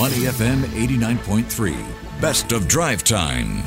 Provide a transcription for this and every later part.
Money FM 89.3. Best of drive time.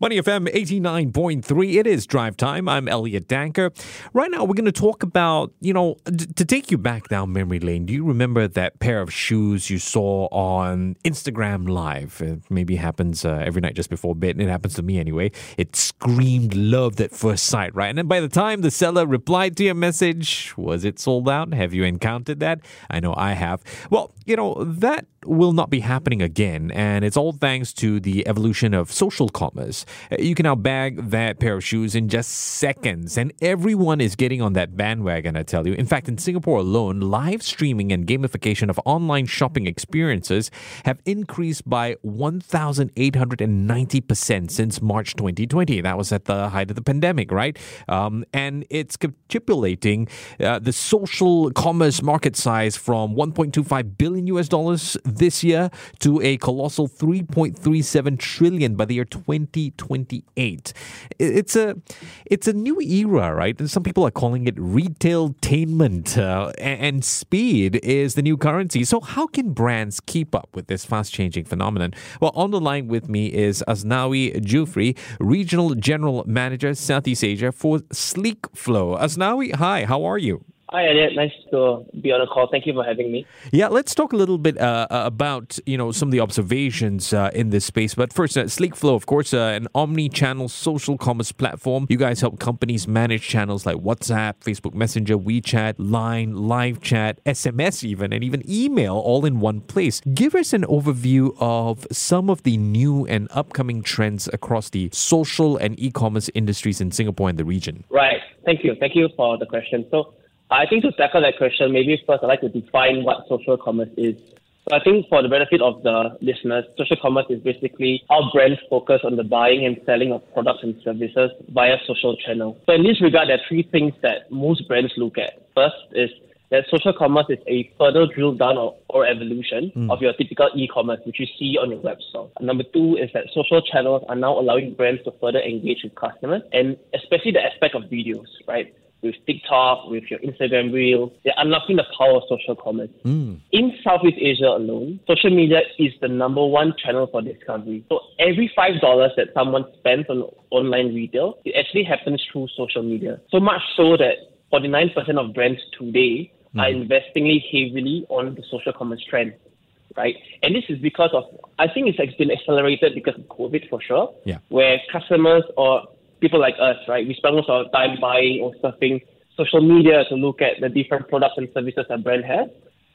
Money FM 89.3. It is drive time. I'm Elliot Danker. Right now, we're going to talk about, you know, d- to take you back down memory lane. Do you remember that pair of shoes you saw on Instagram Live? It maybe happens uh, every night just before bed. It happens to me anyway. It screamed love at first sight, right? And then by the time the seller replied to your message, was it sold out? Have you encountered that? I know I have. Well, you know, that will not be happening again. And it's all thanks to the evolution of social commerce. You can now bag that pair of shoes in just seconds, and everyone is getting on that bandwagon, I tell you. In fact, in Singapore alone, live streaming and gamification of online shopping experiences have increased by 1,890% since March 2020. That was at the height of the pandemic, right? Um, and it's capitulating uh, the social commerce market size from 1.25 billion US dollars this year to a colossal 3.37 trillion by the year 2028. It's a it's a new era, right? And some people are calling it retailtainment, uh, and speed is the new currency. So how can brands keep up with this fast changing phenomenon? Well, on the line with me is Asnawi Jufrie, Regional General Manager Southeast Asia for SleekFlow. Asnawi, hi, how are you? Hi, Elliot. Nice to be on the call. Thank you for having me. Yeah, let's talk a little bit uh, uh, about you know some of the observations uh, in this space. But first, uh, SleekFlow, of course, uh, an omni-channel social commerce platform. You guys help companies manage channels like WhatsApp, Facebook Messenger, WeChat, Line, live chat, SMS, even, and even email, all in one place. Give us an overview of some of the new and upcoming trends across the social and e-commerce industries in Singapore and the region. Right. Thank you. Thank you for the question. So. I think to tackle that question, maybe first I'd like to define what social commerce is. So I think for the benefit of the listeners, social commerce is basically how brands focus on the buying and selling of products and services via social channels. So in this regard, there are three things that most brands look at. First is that social commerce is a further drill down or, or evolution mm. of your typical e-commerce, which you see on your website. Number two is that social channels are now allowing brands to further engage with customers, and especially the aspect of videos, right? With TikTok, with your Instagram Reel. They're unlocking the power of social commerce. Mm. In Southeast Asia alone, social media is the number one channel for discovery. So every $5 that someone spends on online retail, it actually happens through social media. So much so that 49% of brands today mm. are investing heavily on the social commerce trend right? And this is because of, I think it's been accelerated because of COVID for sure, yeah. where customers or people like us, right? We spend most of our time buying or surfing social media to look at the different products and services a brand has,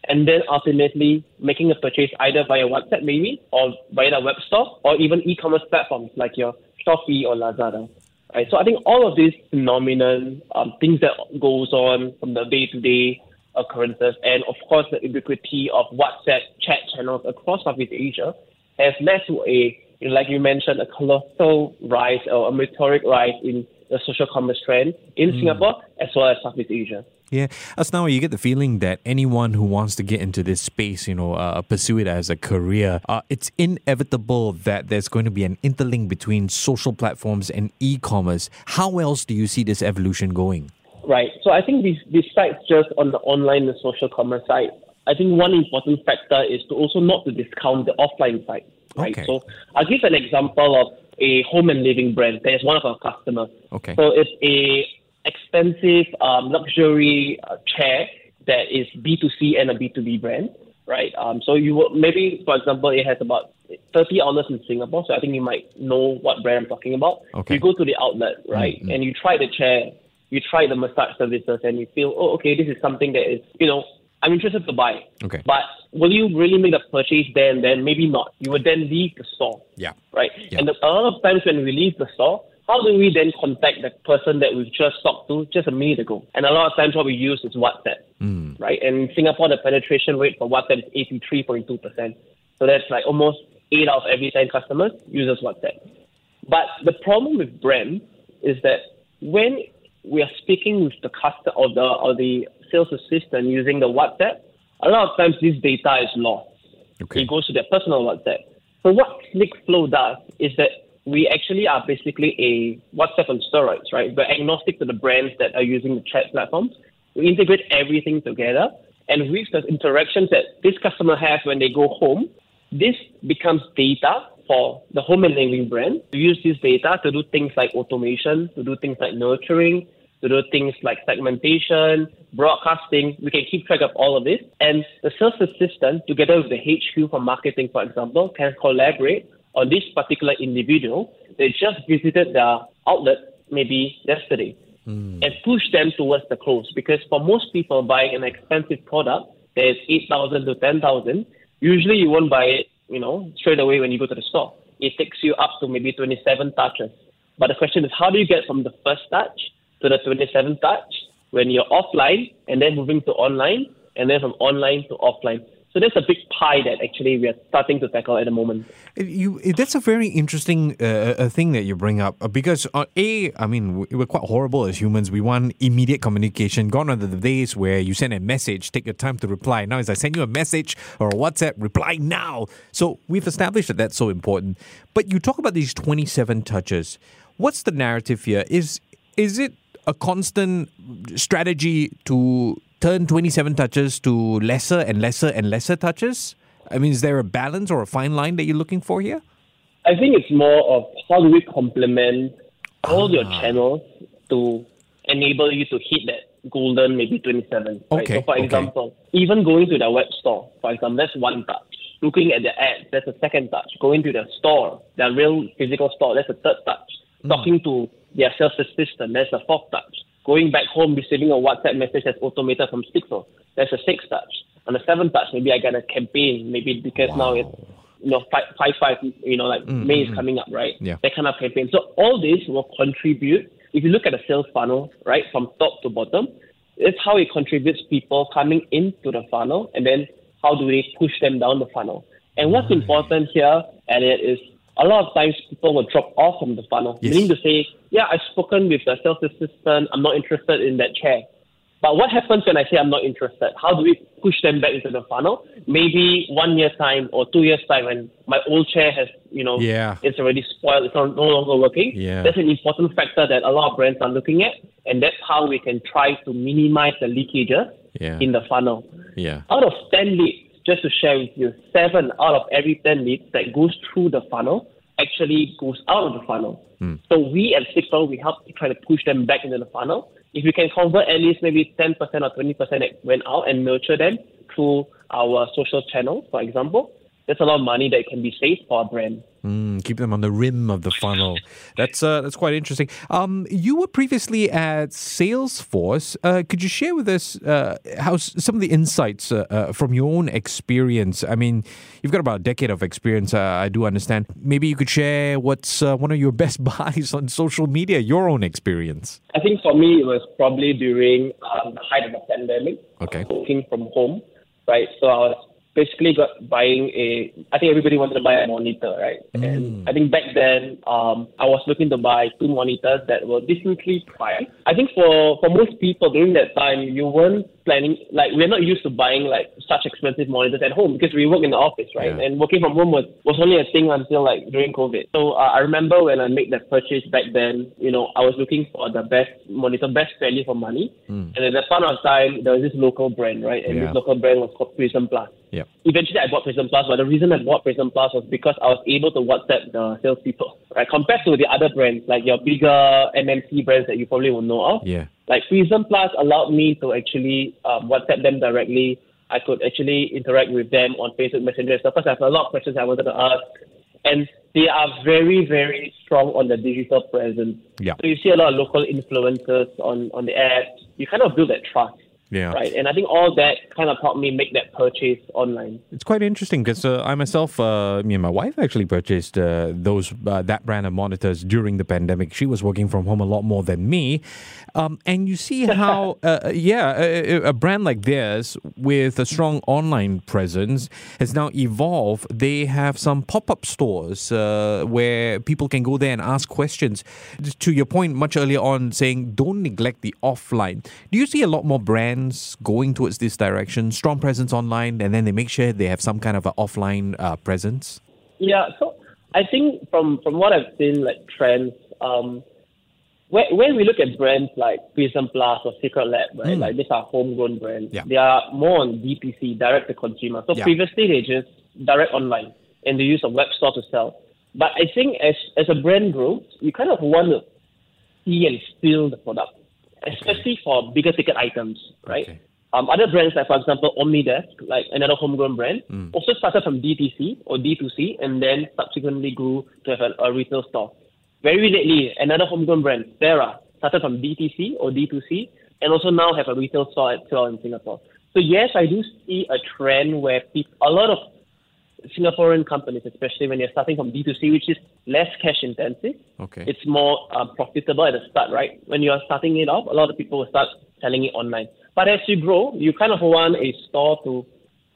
and then ultimately making a purchase either via WhatsApp maybe, or via the web store, or even e-commerce platforms like your Shopee or Lazada. Right? So I think all of these phenomenon, um, things that goes on from the day-to-day occurrences, and of course the ubiquity of WhatsApp chat channels across Southeast Asia, has led to a like you mentioned, a colossal rise or a meteoric rise in the social commerce trend in mm. Singapore as well as Southeast Asia. Yeah, as now you get the feeling that anyone who wants to get into this space, you know, uh, pursue it as a career, uh, it's inevitable that there's going to be an interlink between social platforms and e-commerce. How else do you see this evolution going? Right. So I think besides just on the online and social commerce side, I think one important factor is to also not to discount the offline side right? Okay. So I'll give an example of a home and living brand that is one of our customers. Okay. So it's a expensive um, luxury uh, chair that is B2C and a B2B brand, right? Um, so you will, maybe, for example, it has about 30 outlets in Singapore. So I think you might know what brand I'm talking about. Okay. You go to the outlet, right, mm-hmm. and you try the chair, you try the massage services, and you feel, oh, okay, this is something that is, you know, I'm interested to buy. Okay. But will you really make the purchase there and then? Maybe not. You would then leave the store. Yeah. Right? Yeah. And a lot of times when we leave the store, how do we then contact the person that we've just talked to just a minute ago? And a lot of times what we use is WhatsApp. Mm. Right? And in Singapore, the penetration rate for WhatsApp is 83.2%. So that's like almost 8 out of every 10 customers uses WhatsApp. But the problem with brands is that when we are speaking with the customer or the or the sales assistant using the WhatsApp, a lot of times this data is lost. Okay. It goes to their personal WhatsApp. So what SleekFlow does is that we actually are basically a WhatsApp on steroids, right? We're agnostic to the brands that are using the chat platforms. We integrate everything together And with the interactions that this customer has when they go home, this becomes data for the home and living brand to use this data to do things like automation, to do things like nurturing, to do things like segmentation, broadcasting. We can keep track of all of this. And the sales assistant, together with the HQ for marketing, for example, can collaborate on this particular individual that just visited their outlet maybe yesterday mm. and push them towards the close. Because for most people buying an expensive product that is 8,000 to 10,000, usually you won't buy it, you know, straight away when you go to the store. It takes you up to maybe 27 touches. But the question is, how do you get from the first touch to the 27th touch when you're offline and then moving to online and then from online to offline? So that's a big pie that actually we are starting to tackle at the moment. You, that's a very interesting uh, thing that you bring up uh, because uh, a, I mean, we're quite horrible as humans. We want immediate communication. Gone are the days where you send a message, take your time to reply. Now, as I send you a message or a WhatsApp, reply now. So we've established that that's so important. But you talk about these twenty-seven touches. What's the narrative here? Is is it a constant strategy to turn 27 touches to lesser and lesser and lesser touches? I mean, is there a balance or a fine line that you're looking for here? I think it's more of how do we complement all your ah. channels to enable you to hit that golden maybe 27. Right? Okay. So, for okay. example, even going to the web store, for example, that's one touch. Looking at the ads, that's a second touch. Going to the store, the real physical store, that's a third touch. Mm. Talking to their sales assistant, that's a fourth touch. Going back home, receiving a WhatsApp message that's automated from SleekFlow. That's a six touch. On the seventh touch, maybe I get a campaign, maybe because wow. now it's you know five five five, you know like mm, May is mm, mm. coming up, right? Yeah. That kind of campaign. So all this will contribute. If you look at the sales funnel, right, from top to bottom, it's how it contributes people coming into the funnel, and then how do we push them down the funnel. And what's important here, Elliot, is a lot of times people will drop off from the funnel, yes. meaning to say, yeah, I've spoken with the sales assistant, I'm not interested in that chair. But what happens when I say I'm not interested? How do we push them back into the funnel? Maybe one year's time or two years' time when my old chair has, you know, yeah. it's already spoiled, it's not, no longer working. Yeah. That's an important factor that a lot of brands are looking at. And that's how we can try to minimize the leakages yeah. in the funnel. Yeah. Out of 10 leads, just to share with you, seven out of every 10 leads that goes through the funnel actually goes out of the funnel. Mm. So we at SleekFlow, we help to try to push them back into the funnel. If we can convert at least maybe 10% or 20% that went out and nurture them through our social channels, for example, there's a lot of money that can be saved for a brand. Mm, keep them on the rim of the funnel. That's uh, that's quite interesting. Um, you were previously at Salesforce. Uh, could you share with us uh, how some of the insights uh, uh, from your own experience? I mean, you've got about a decade of experience. Uh, I do understand. Maybe you could share what's one of your best buys on social media. Your own experience. I think for me, it was probably during um, the height of the pandemic. Okay. Working from home, right? So I was basically got buying a I think everybody wanted to buy a monitor, right? Mm. And I think back then um, I was looking to buy two monitors that were decently priced. I think for for most people during that time you weren't planning like we're not used to buying like such expensive monitors at home because we work in the office, right? Yeah. And working from home was, was only a thing until like during COVID. So uh, I remember when I made that purchase back then, you know, I was looking for the best monitor, best value for money. Mm. And at that point of time there was this local brand, right? And yeah. this local brand was called Prism Plus. Yep. Eventually, I bought Prism Plus, but the reason I bought Prism Plus was because I was able to WhatsApp the salespeople, right? Compared to the other brands, like your bigger MNC brands that you probably will know of. Yeah. Like Prism Plus allowed me to actually um, WhatsApp them directly. I could actually interact with them on Facebook Messenger and stuff. Because I have a lot of questions I wanted to ask. And they are very, very strong on the digital presence. Yeah. So you see a lot of local influencers on, on the app. You kind of build that trust. Yeah. Right. And I think all that kind of helped me make that purchase online. It's quite interesting because uh, I myself, uh, me and my wife actually purchased uh, those uh, that brand of monitors during the pandemic. She was working from home a lot more than me, um, and you see how, uh, uh, yeah, a, a, brand like this with a strong online presence has now evolved. They have some pop up stores where people can go there and ask questions. To your point much earlier on, saying don't neglect the offline. Do you see a lot more brands? Brands going towards this direction, strong presence online, and then they make sure they have some kind of an offline uh, presence? Yeah, so I think from from what I've seen, like trends, um, when, when we look at brands like Prism Plus or Secretlab, right, Mm. like these are homegrown brands. Yeah. They are more on DTC, direct to consumer. So Yeah. previously they just direct online and they use a web store to sell. But I think as as a brand grows, you kind of want to see and feel the product, especially for bigger ticket items, right? Okay. Um, other brands like, for example, Omnidesk, like another homegrown brand, Mm. also started from DTC or D2C and then subsequently grew to have a, a retail store. Very lately, another homegrown brand, Sarah, started from DTC or D2C and also now have a retail store as well in Singapore. So yes, I do see a trend where a lot of Singaporean companies, especially when you're starting from B2C, which is less cash intensive, Okay. it's more uh, profitable at the start, right? When you are starting it off, a lot of people will start selling it online. But as you grow, you kind of want a store to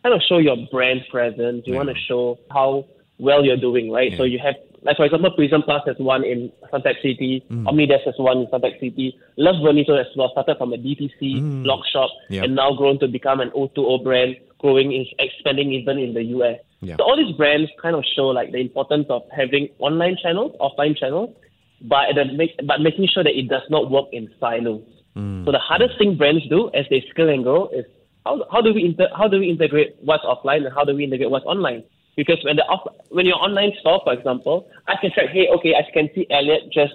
kind of show your brand presence. You Yeah. want to show how well you're doing, right? So you have, like for example, Prism Plus has one in Suntec City, Mm. Omnidesk has one in Suntec City, Love Bonito as well, started from a DTC Mm. blog shop Yeah. and now grown to become an O2O brand, growing, is expanding even in the US. Yeah. So all these brands kind of show like the importance of having online channels, offline channels, but the but making sure that it does not work in silos. Mm. So the hardest thing brands do as they scale and grow is how, how do we inter, how do we integrate what's offline and how do we integrate what's online? Because when the off, when your online store, for example, I can track, hey, okay, I can see Elliot just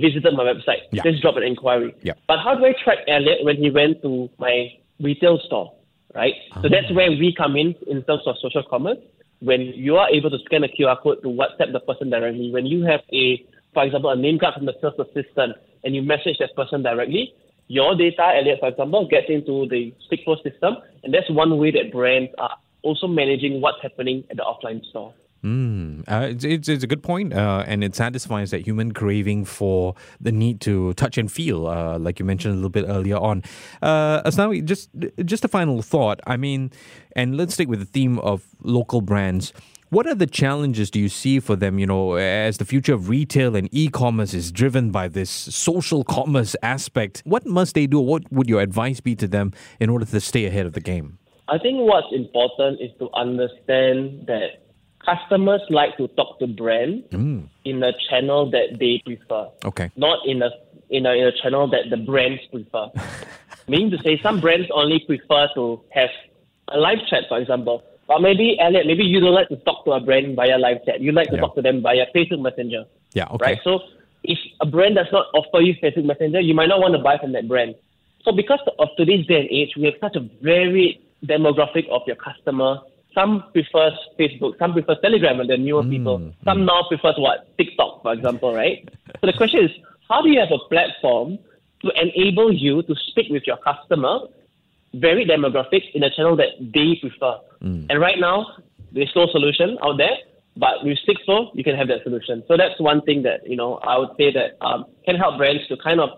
visited my website, Yeah. just drop an inquiry. Yeah. But how do I track Elliot when he went to my retail store, right? So that's where we come in in terms of social commerce. When you are able to scan a QR code to WhatsApp the person directly, when you have a, for example, a name card from the sales assistant and you message that person directly, your data, Elliot, for example, gets into the SleekFlow system, and that's one way that brands are also managing what's happening at the offline store. Mm, uh, it's, it's, it's a good point, uh, and it satisfies that human craving for the need to touch and feel, uh, like you mentioned a little bit earlier on. Uh, Asnawi, just just a final thought. I mean, and let's stick with the theme of local brands. What are the challenges do you see for them? You know, as the future of retail and e-commerce is driven by this social commerce aspect, what must they do? What would your advice be to them in order to stay ahead of the game? I think what's important is to understand that customers like to talk to brand Mm, in a channel that they prefer, okay. not in a in a, in a channel that the brands prefer. Meaning to say, some brands only prefer to have a live chat, for example. But maybe Elliot, maybe you don't like to talk to a brand via live chat. You like to Yeah. talk to them via Facebook Messenger Yeah. Okay. right? So if a brand does not offer you Facebook Messenger, you might not want to buy from that brand. So because of today's day and age, we have such a varied demographic of your customer. Some prefers Facebook, some prefers Telegram, and the newer hmm, people. Hmm. Some now prefers what TikTok, for example, right? so the question is, how do you have a platform to enable you to speak with your customer, varied demographics, in a channel that they prefer? Hmm. And right now, there's no solution out there. But with SleekFlow, you can have that solution. So that's one thing that you know I would say that um, can help brands to kind of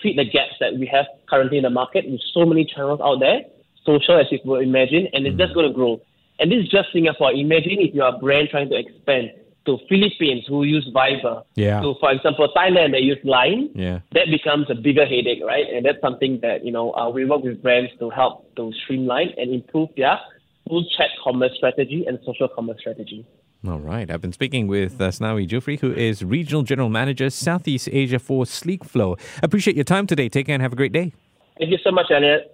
treat the gaps that we have currently in the market with so many channels out there, social as you would imagine, and it's just going to grow. And this is just Singapore. Imagine if you're a brand trying to expand to Philippines who use Viber, Yeah. to for example Thailand they use Line. Yeah. That becomes a bigger headache, right? And that's something that you know uh, we work with brands to help to streamline and improve their full chat commerce strategy and social commerce strategy. All right. I've been speaking with uh, Snawi Jufrie, who is Regional General Manager, Southeast Asia for SleekFlow. Appreciate your time today. Take care and have a great day. Thank you so much, Elliot.